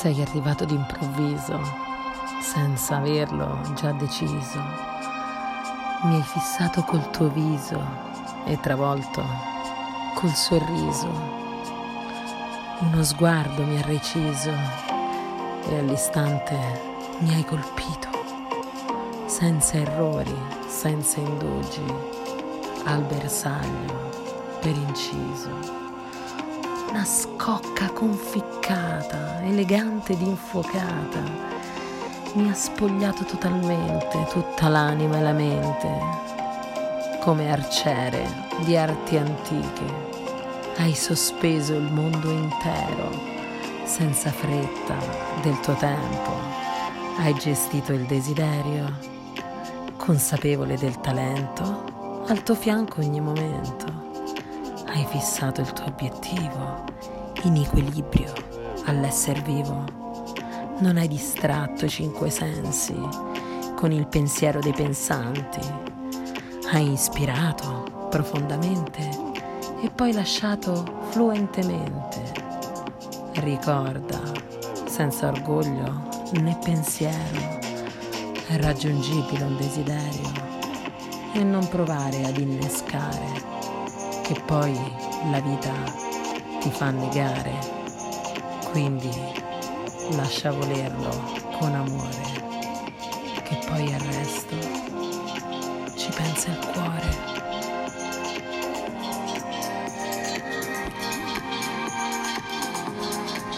Sei arrivato d'improvviso, senza averlo già deciso. Mi hai fissato col tuo viso e travolto col sorriso. Uno sguardo mi ha reciso e all'istante mi hai colpito. Senza errori, senza indugi, al bersaglio per inciso una scocca conficcata, elegante ed infuocata. Mi ha spogliato totalmente tutta l'anima e la mente, come arciere di arti antiche. Hai sospeso il mondo intero, senza fretta del tuo tempo. Hai gestito il desiderio, consapevole del talento, al tuo fianco ogni momento hai fissato il tuo obiettivo in equilibrio all'essere vivo. Non hai distratto i cinque sensi con il pensiero dei pensanti. Hai ispirato profondamente e poi lasciato fluentemente. Ricorda, senza orgoglio né pensiero, è raggiungibile un desiderio e non provare ad innescare che poi la vita ti fa negare. Quindi lascia volerlo con amore, che poi al resto ci pensa il cuore.